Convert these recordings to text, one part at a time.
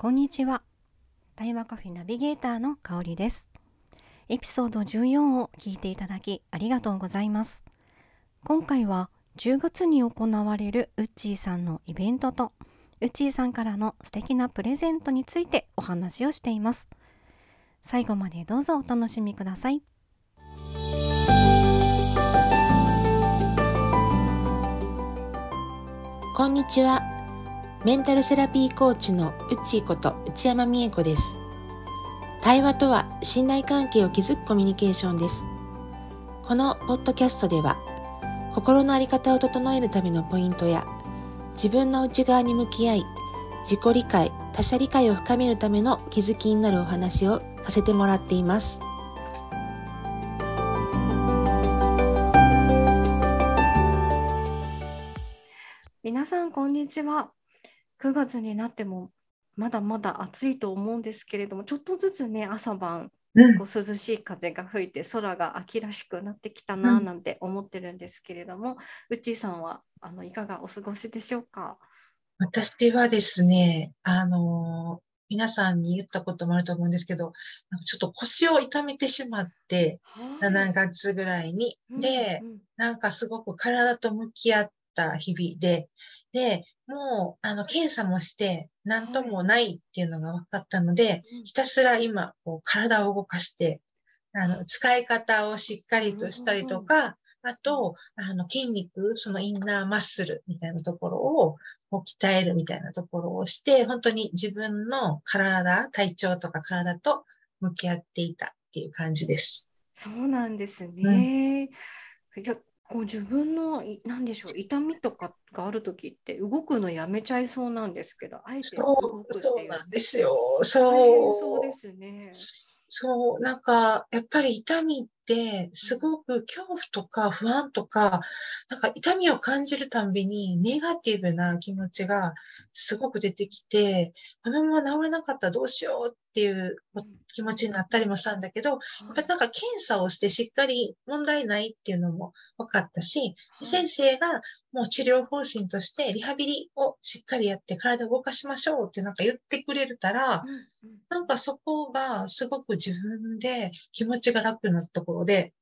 こんにちは。対話カフェナビゲーターの香りです。エピソード14を聞いていただきありがとうございます。今回は10月に行われるウッチーさんのイベントとウッチーさんからの素敵なプレゼントについてお話をしています。最後までどうぞお楽しみください。こんにちは。メンタルセラピーコーチのうちこと内山美恵子です。対話とは信頼関係を築くコミュニケーションです。このポッドキャストでは心の在り方を整えるためのポイントや自分の内側に向き合い自己理解、他者理解を深めるための気づきになるお話をさせてもらっています。皆さんこんにちは9月になってもまだまだ暑いと思うんですけれどもちょっとずつね朝晩こう涼しい風が吹いて空が秋らしくなってきたななんて思ってるんですけれども、うん、うちさんはあのいかがお過ごしでしょうか？私はですねあの皆さんに言ったこともあると思うんですけどちょっと腰を痛めてしまって、はい、7月ぐらいに、で、うんうん、なんかすごく体と向き合った日々ででもう、あの、検査もして、何ともないっていうのが分かったので、はい、ひたすら今、こう、体を動かして、あの、使い方をしっかりとしたりとか、あと、あの、筋肉、そのインナーマッスルみたいなところを、こう鍛えるみたいなところをして、本当に自分の体、体調とか体と向き合っていたっていう感じです。そうなんですね。うん、こう自分の何でしょう痛みとかがある時って動くのやめちゃいそうなんですけどあえて動くっていう。そうなんですよ。そう。そうですね。そうなんかやっぱり痛みってすごく恐怖とか不安とかなんか痛みを感じるたんびにネガティブな気持ちがすごく出てきてこのまま治れなかったらどうしようっていう気持ちになったりもしたんだけど、やっぱりなんか検査をしてしっかり問題ないっていうのも分かったし、先生がもう治療方針としてリハビリをしっかりやって体を動かしましょうってなんか言ってくれたら、なんかそこがすごく自分で気持ちが楽なところで、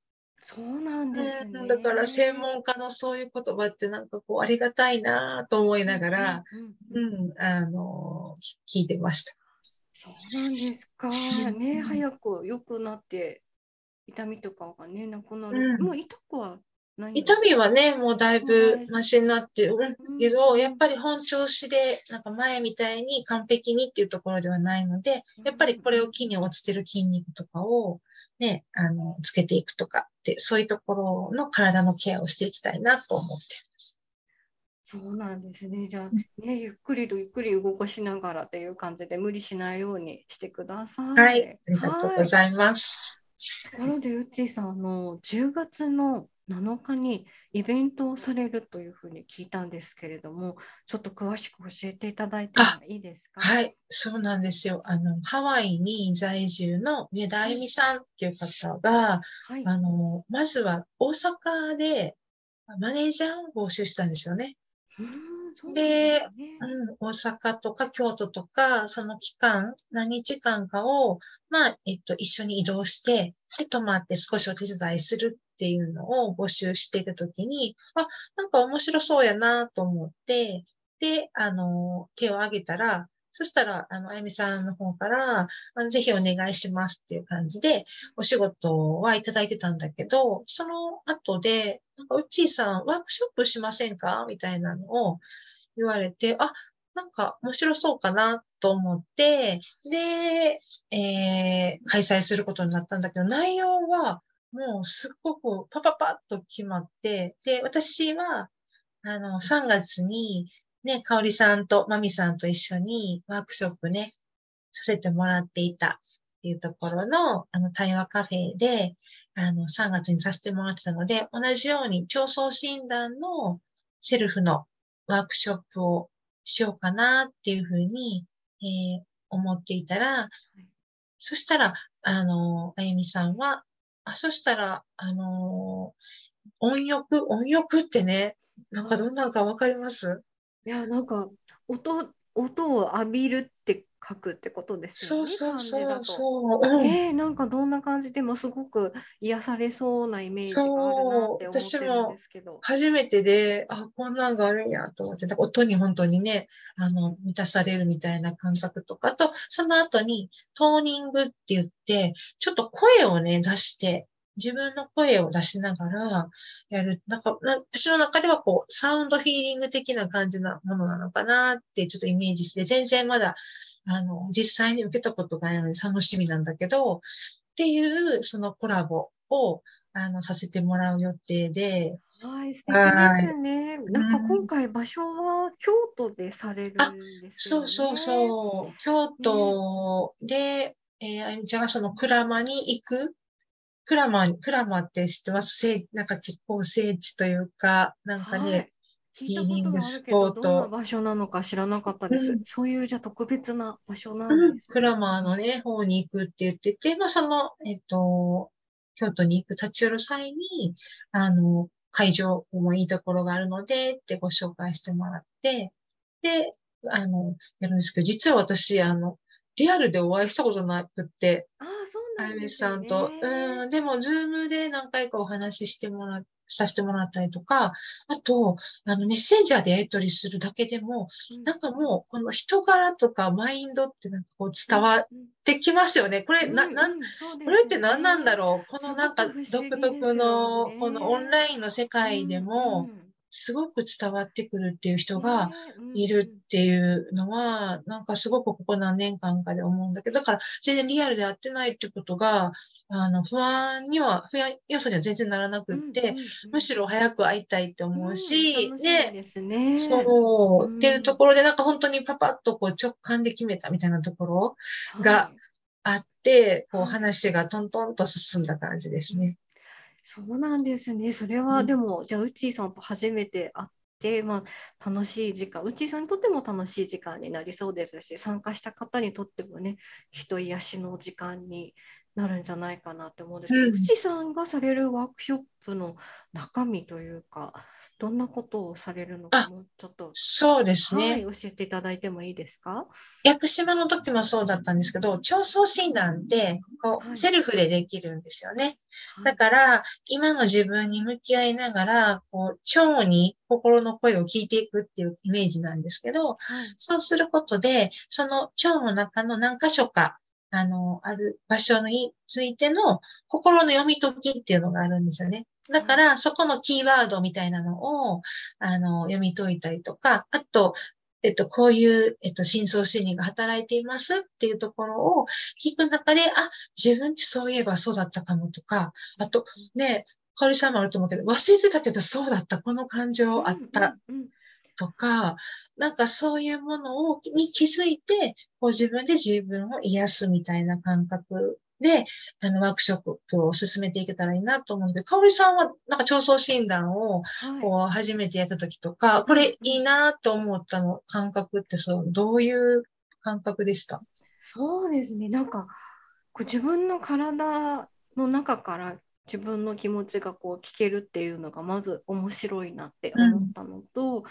そうなんですね。だから専門家のそういう言葉ってなんかこうありがたいなと思いながら、うん、あの、聞いてました。そうなんですか。ね、早く良くなって、痛みとかがね、なくなる。うん、もう痛くはない痛みはね、もうだいぶマシになってるけど、やっぱり本調子で、なんか前みたいに完璧にっていうところではないので、やっぱりこれを機に落ちてる筋肉とかを、ね、あの、つけていくとかって、そういうところの体のケアをしていきたいなと思ってます。そうなんですね。じゃあ、ね、ゆっくりとゆっくり動かしながらっていう感じで無理しないようにしてください。はい、ありがとうございます。ところで、うっちーさん、あの、10月の7日にイベントをされるというふうに聞いたんですけれども、ちょっと詳しく教えていただいてもいいですか？はい、そうなんですよ。あのハワイに在住の上田あゆみさんっていう方が、はい、あのまずは大阪でマネージャーを募集したんですよね。で、うん、大阪とか京都とか、その期間、何日間かを、まあ、えっと、一緒に移動して、で、泊まって少しお手伝いするっていうのを募集していたときに、あ、なんか面白そうやなと思って、で、あの、手を挙げたら、そしたら、あの、あゆみさんの方から、あのぜひお願いしますっていう感じで、お仕事はいただいてたんだけど、その後で、なんか、うっちーさん、ワークショップしませんか？みたいなのを言われて、あ、なんか面白そうかなと思って、で、えー、開催することになったんだけど、内容はもうすっごくパパパッと決まって、で、私は、あの、3月に、ね、かおりさんとまみさんと一緒にワークショップね、させてもらっていたっていうところの、あの、対話カフェで、あの、3月にさせてもらってたので、同じように、調創診断のセルフのワークショップをしようかなっていうふうに、えー、思っていたら、そしたら、あの、あゆみさんは、あ、そしたら、あの音浴、音浴ってね、なんかどんなんかわかります？いや、なんか音音を浴びるって書くってことですよね。そうそうそうう。うんえー、なんかどんな感じでもすごく癒されそうなイメージがあるなって思ってるんですけど。初めてで、あ、こんなんがあるんやと思って、音に本当にね、あの、満たされるみたいな感覚とかあと、その後にトーニングって言って、ちょっと声をね、出して、自分の声を出しながらやる。なんか、な私の中ではこう、サウンドヒーリング的な感じなものなのかなってちょっとイメージして、全然まだ、あの、実際に受けたことがないので楽しみなんだけど、っていう、そのコラボを、あの、させてもらう予定で、はい、素敵ですね。なんかうん今回場所は京都でされるんですよね。そうそうそう。京都で、えーあゆみちゃんがその鞍馬に行く。鞍馬に、鞍馬って知ってます？聖なんか結構聖地というか、なんかね、はい。ヒーリングスポど、ット。どんな場所なのか知らなかったです。うん。そういうじゃあ特別な場所なうんんです、ね。鞍馬のね、方に行くって言ってて、まあその、えっと、京都に行く立ち寄る際に、あの、会場もいいところがあるので、ってご紹介してもらって、で、あの、やるんですけど、実は私、あの、リアルでお会いしたことなくって、ああ、そうあゆみ。さんと。うん、でも、ズームで何回かお話ししてもら、させてもらったりとか、あと、あの、メッセンジャーでやり取りするだけでも、うん。なんかもう、この人柄とかマインドってなんかこう伝わっうん。てきますよね。これ、な、うんなん、うんそうですこれって何なんだろう？このなんか独特の、このオンラインの世界でも、うんすごく伝わってくるっていう人うんがいるっていうのは、なんかすごくここ何年間かで思うんだけど、だから全然リアルで会ってないってことが、あの、不安には、不安要素には全然ならなくって、うんうんうん。むしろ早く会いたいって思うし、ん楽しみね、ですね。そう、うん。っていうところで、なんか本当にパパッとこう直感で決めたみたいなところがはい。あって、こうはい話がトントンと進んだ感じですね。そうなんですね。それうんはでも、じゃあ、うっちーさんと初めて会って、まあ、楽しい時間、うっちーさんにとっても楽しい時間になりそうですし、参加した方にとってもね、人癒しの時間になるんじゃないかなって思うんですけど、ううんさんがされるワークショップの中身というか、どんなことをされるのかあもちょっと、そうですね。はい、教えていただいてもいいですか？屋久島の時もそうだったんですけど、調創診断ってこう、はいセルフでできるんですよね。だはいから、今の自分に向き合いながら、こう、腸に心の声を聞いていくっていうイメージなんですけど、はいそうすることで、その腸の中の何箇所か、あの、ある場所についての心の読み解きっていうのがあるんですよね。だから、そこのキーワードみたいなのを、あの、読み解いたりとか、あと、えっと、こういう、えっと、深層心理が働いていますっていうところを聞く中で、あ、自分ってそういえばそうだったかもとか、あと、ね、かおりさんもあると思うけど、忘れてたけどそうだった、この感情あったとか、なんかそういうものを、に気づいて、こう自分で自分を癒すみたいな感覚で、あの、ワークショップを進めていけたらいいなと思うので、かおりさんは、なんか調創診断を、はいこう、初めてやった時とか、これいいなと思ったの、感覚って、その、どういう感覚でした？そうですね。なんかこう自分の体の中から自分の気持ちがこう聞けるっていうのがまず面白いなって思ったのと、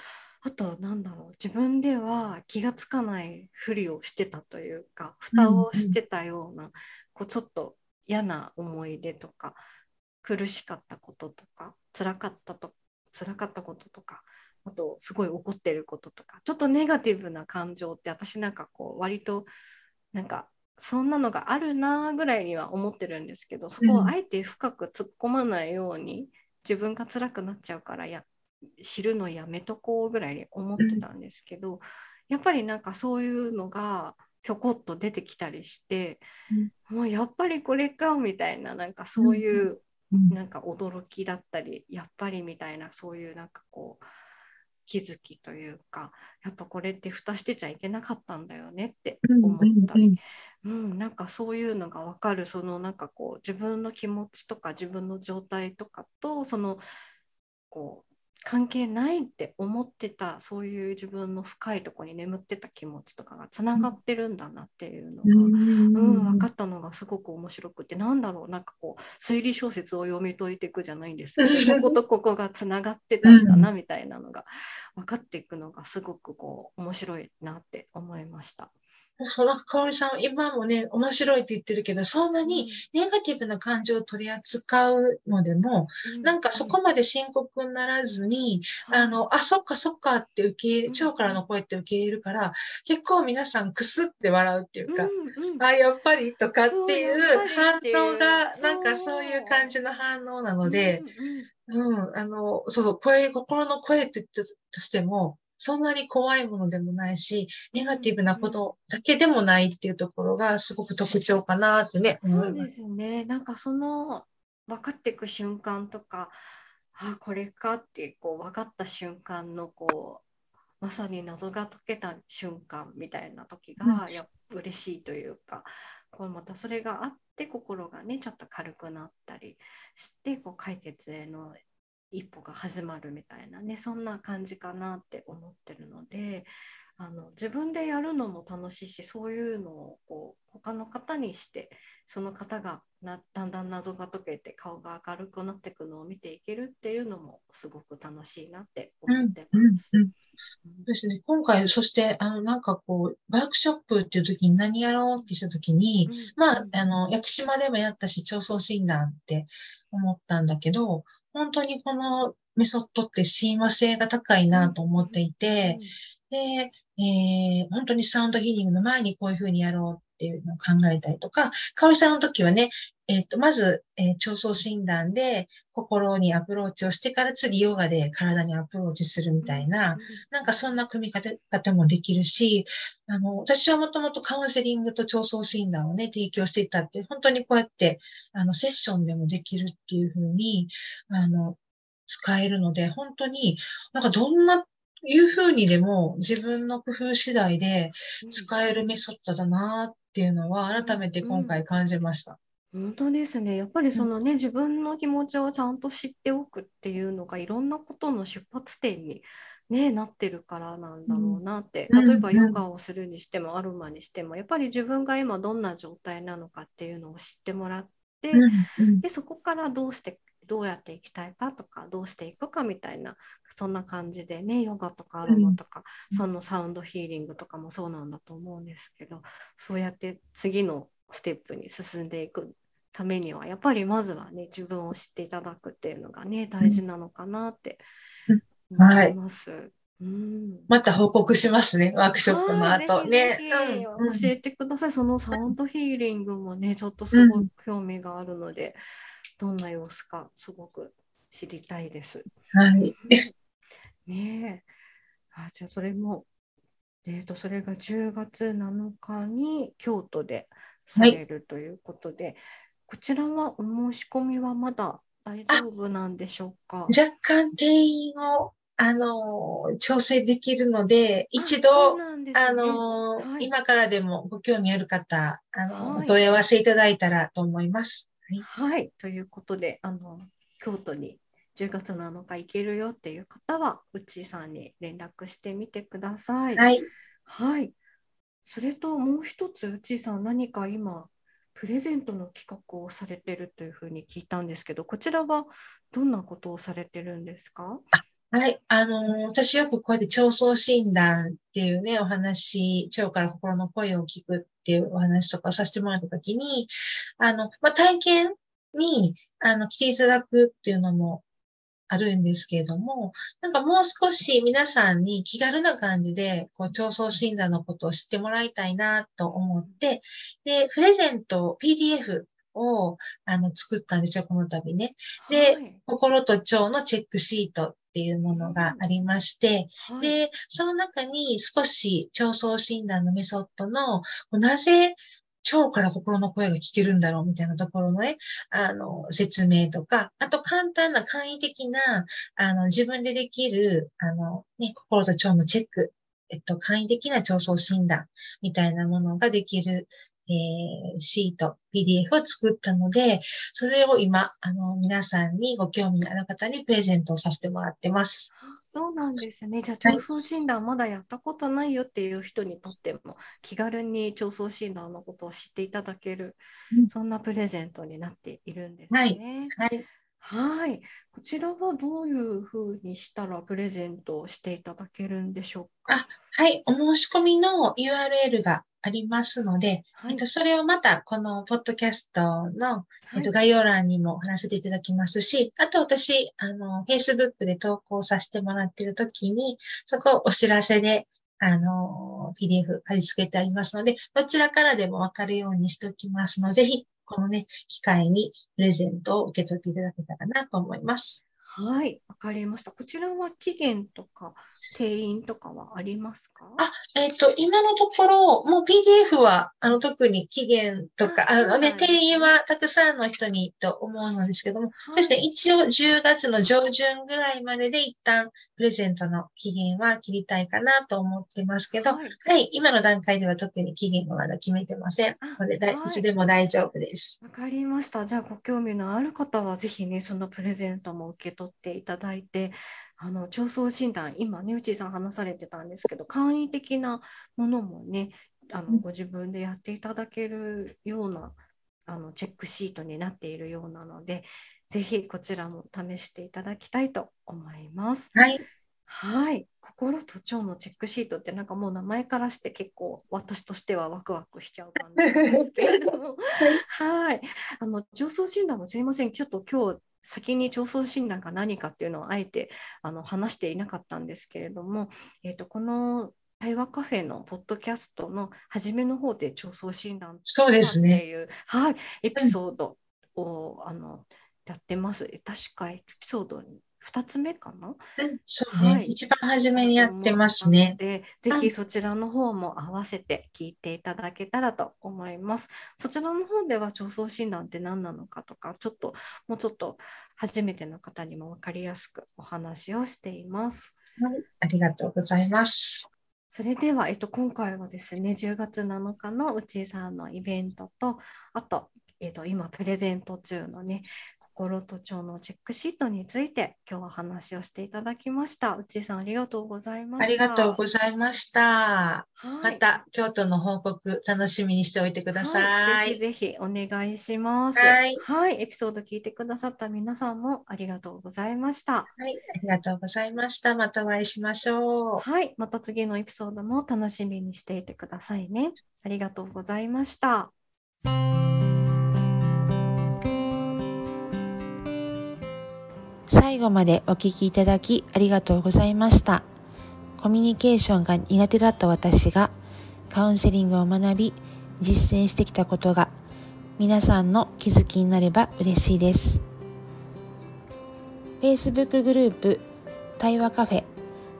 あとなんだろう自分では気がつかないふりをしてたというか蓋をしてたような、こうちょっと嫌な思い出とか苦しかったこととか辛かったと辛かったこととかあとすごい怒ってることとかちょっとネガティブな感情って私なんかこう割となんかそんなのがあるなぐらいには思ってるんですけどそこをあえて深く突っ込まないように、自分が辛くなっちゃうからや知るのやめとこうぐらいに思ってたんですけど、やっぱりなんかそういうのがひょこっと出てきたりして、もうやっぱりこれかみたいななんかそういうなんか驚きだったりやっぱりみたいなそういうなんかこう気づきというかやっぱこれって蓋してちゃいけなかったんだよねって思ったり、うんなんかそういうのが分かる。そのなんかこう自分の気持ちとか自分の状態とかとそのこう関係ないって思ってたそういう自分の深いところに眠ってた気持ちとかがつながってるんだなっていうのが、うん、分かったのがすごく面白くてなんだろうなんかこう推理小説を読み解いていくじゃないんですけどこことここがつながってたんだなみたいなのが分かっていくのがすごくこう面白いなって思いました。そう、なんか、かおりさん、今もね、面白いって言ってるけど、そんなにネガティブな感情を取り扱うのでも、うん、なんかそこまで深刻にならずに、うん、あの、あ、そっかそっかって受け入れ、腸からの声って受け入れるから、結構皆さんくすって笑うっていうか、うんうん、あ、やっぱりとかっていう反応が、なんかそういう感じの反応なので、うん、うん、あの、そう、声、心の声って言ったとしても、そんなに怖いものでもないし、ネガティブなことだけでもないっていうところがすごく特徴かなってね。そうですね。なんかその分かっていく瞬間とか、あこれかってこう分かった瞬間のこうまさに謎が解けた瞬間みたいな時がや嬉しいというか、こうまたそれがあって心がねちょっと軽くなったりしてこう解決への一歩が始まるみたいなねそんな感じかなって思ってるのであの自分でやるのも楽しいしそういうのをこう他の方にしてその方がなだんだん謎が解けて顔が明るくなっていくのを見ていけるっていうのもすごく楽しいなって思ってます。うんうんですね、今回、そして、あの、なんかこう、ワークショップっていう時に何やろうってした時に、うん、まあ、あの、屋久島でもやったし、調創診断って思ったんだけど、本当にこのメソッドって親和性が高いなと思っていて、で、えー、本当にサウンドヒーリングの前にこういうふうにやろうっていうのを考えたりとか、かおりさんの時はね、えっ、ー、と、まず、えー、調創診断で心にアプローチをしてから次ヨガで体にアプローチするみたいな、なんかそんな組み方もできるし、あの、私はもともとカウンセリングと調創診断をね、提供していたって、本当にこうやって、あの、セッションでもできるっていうふうに、あの、使えるので、本当に、なんかどんないうふうにでも自分の工夫次第で使えるメソッドだなっていうのは改めて今回感じました。うん、本当ですね。やっぱりそのね、うん、自分の気持ちをちゃんと知っておくっていうのがいろんなことの出発点に、ね、なってるからなんだろうなって、例えばヨガをするにしてもアロマにしてもやっぱり自分が今どんな状態なのかっていうのを知ってもらって、でそこからどうしてどうやっていきたいかとかどうしていくかみたいなそんな感じでねヨガとかアロマとか、うん、そのサウンドヒーリングとかもそうなんだと思うんですけどそうやって次のステップに進んでいくためにはやっぱりまずはね自分を知っていただくっていうのがね大事なのかなって思います。はいうん、また報告しますね、ワークショップの後ね。うん、教えてください、そのサウンドヒーリングもね、ちょっとすごい興味があるので、どんな様子かすごく知りたいです。はい。ねえ。あじゃあそれも、えーと、それが10月7日に京都でされるということで、はい、こちらはお申し込みはまだ大丈夫なんでしょうか？若干定員をあの調整できるので、一度、あ、ね、あの、はい、今からでもご興味ある方、あの、はい、お問い合わせいただいたらと思います。はい、はい、ということであの京都に10月7日行けるよっていう方はうちさんに連絡してみてください。はい、はい、それともう一つうちさん何か今プレゼントの企画をされてるというふうに聞いたんですけどこちらはどんなことをされてるんですか？はい。あの、私よくこうやって調創診断っていうね、お話、腸から心の声を聞くっていうお話とかさせてもらったときに、あの、まあ、体験に、あの、来ていただくっていうのもあるんですけれども、なんかもう少し皆さんに気軽な感じで、こう、腸相診断のことを知ってもらいたいなと思って、で、プレゼント、PDF を、あの、作ったんですよ、この度ね。で、はい、心と腸のチェックシートっていうものがありまして、はい、で、その中に少し腸相診断のメソッドの、なぜ腸から心の声が聞けるんだろうみたいなところのね、あの、説明とか、あと簡単な簡易的な、あの、自分でできる、あの、ね、心と腸のチェック、えっと、簡易的な腸相診断みたいなものができるえー、シート、PDF を作ったので、それを今、あの、皆さんにご興味のある方にプレゼントをさせてもらってます。そうなんですね。じゃあ、調創診断まだやったことないよっていう人にとっても、気軽に調創診断のことを知っていただける、うん、そんなプレゼントになっているんですね。はい。はいはい。こちらはどういうふうにしたらプレゼントをしていただけるんでしょうか？あはい。お申し込みの URL がありますので、はい、えっと、それをまたこのポッドキャストの、えっと、概要欄にも話せていただきますし、あと私、あの、Facebook で投稿させてもらっているときに、そこをお知らせで、あの、PDF 貼り付けてありますので、どちらからでもわかるようにしておきますので、ぜひこのね、機会にプレゼントを受け取っていただけたらなと思います。はい、わかりました。こちらは期限とか定員とかはありますか？あ、えっ、ー、と、今のところ、もう PDF は、あの、特に期限とか、あのね、定員はたくさんの人にと思うのですけども、はい、そして一応10月の上旬ぐらいまでで一旦プレゼントの期限は切りたいかなと思ってますけど、はい、はい、今の段階では特に期限はまだ決めてません。ので、はい、いつでも大丈夫です。わかりました。じゃあ、ご興味のある方は、ぜひね、そのプレゼントも受け取取っていただいてあの調創診断今ね内さん話されてたんですけど簡易的なものもねあのご自分でやっていただけるようなあのチェックシートになっているようなのでぜひこちらも試していただきたいと思います。はい、はい。心と腸のチェックシートってなんかもう名前からして結構私としてはワクワクしちゃう感じなんですけれども。はい。あの上層診断もすいません。ちょっと今日先に調創診断が何かっていうのをあえてあの話していなかったんですけれども、えーと、この対話カフェのポッドキャストの初めの方で調創診断そうですねっていう、はい、エピソードを、うん、あのやってます。確かエピソード2つ目かな、そうね、はい、一番初めにやってますね。でぜひそちらの方も合わせて聞いていただけたらと思います。そちらの方では調創診断って何なのかとかちょっともうちょっと初めての方にも分かりやすくお話をしています。はい、ありがとうございます。それでは、えっと、今回はですね10月7日のうちさんのイベントとあとえーと今プレゼント中のね心と腸のチェックシートについて今日は話をしていただきました。内さんありがとうございました。ありがとうございました。はい、また京都の報告楽しみにしておいてください。はい、ぜひぜひお願いします。はい、はい、エピソード聞いてくださった皆さんもありがとうございました。はい、ありがとうございました。またお会いしましょう。はい、また次のエピソードも楽しみにしていてくださいね。ありがとうございました。最後までお聞きいただきありがとうございました。コミュニケーションが苦手だった私がカウンセリングを学び実践してきたことが皆さんの気づきになれば嬉しいです。Facebook グループ対話カフェ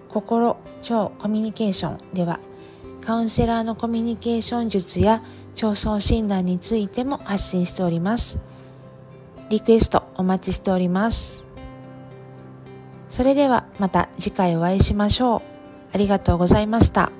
心超コミュニケーションではカウンセラーのコミュニケーション術や調創診断についても発信しております。リクエストお待ちしております。それではまた次回お会いしましょう。ありがとうございました。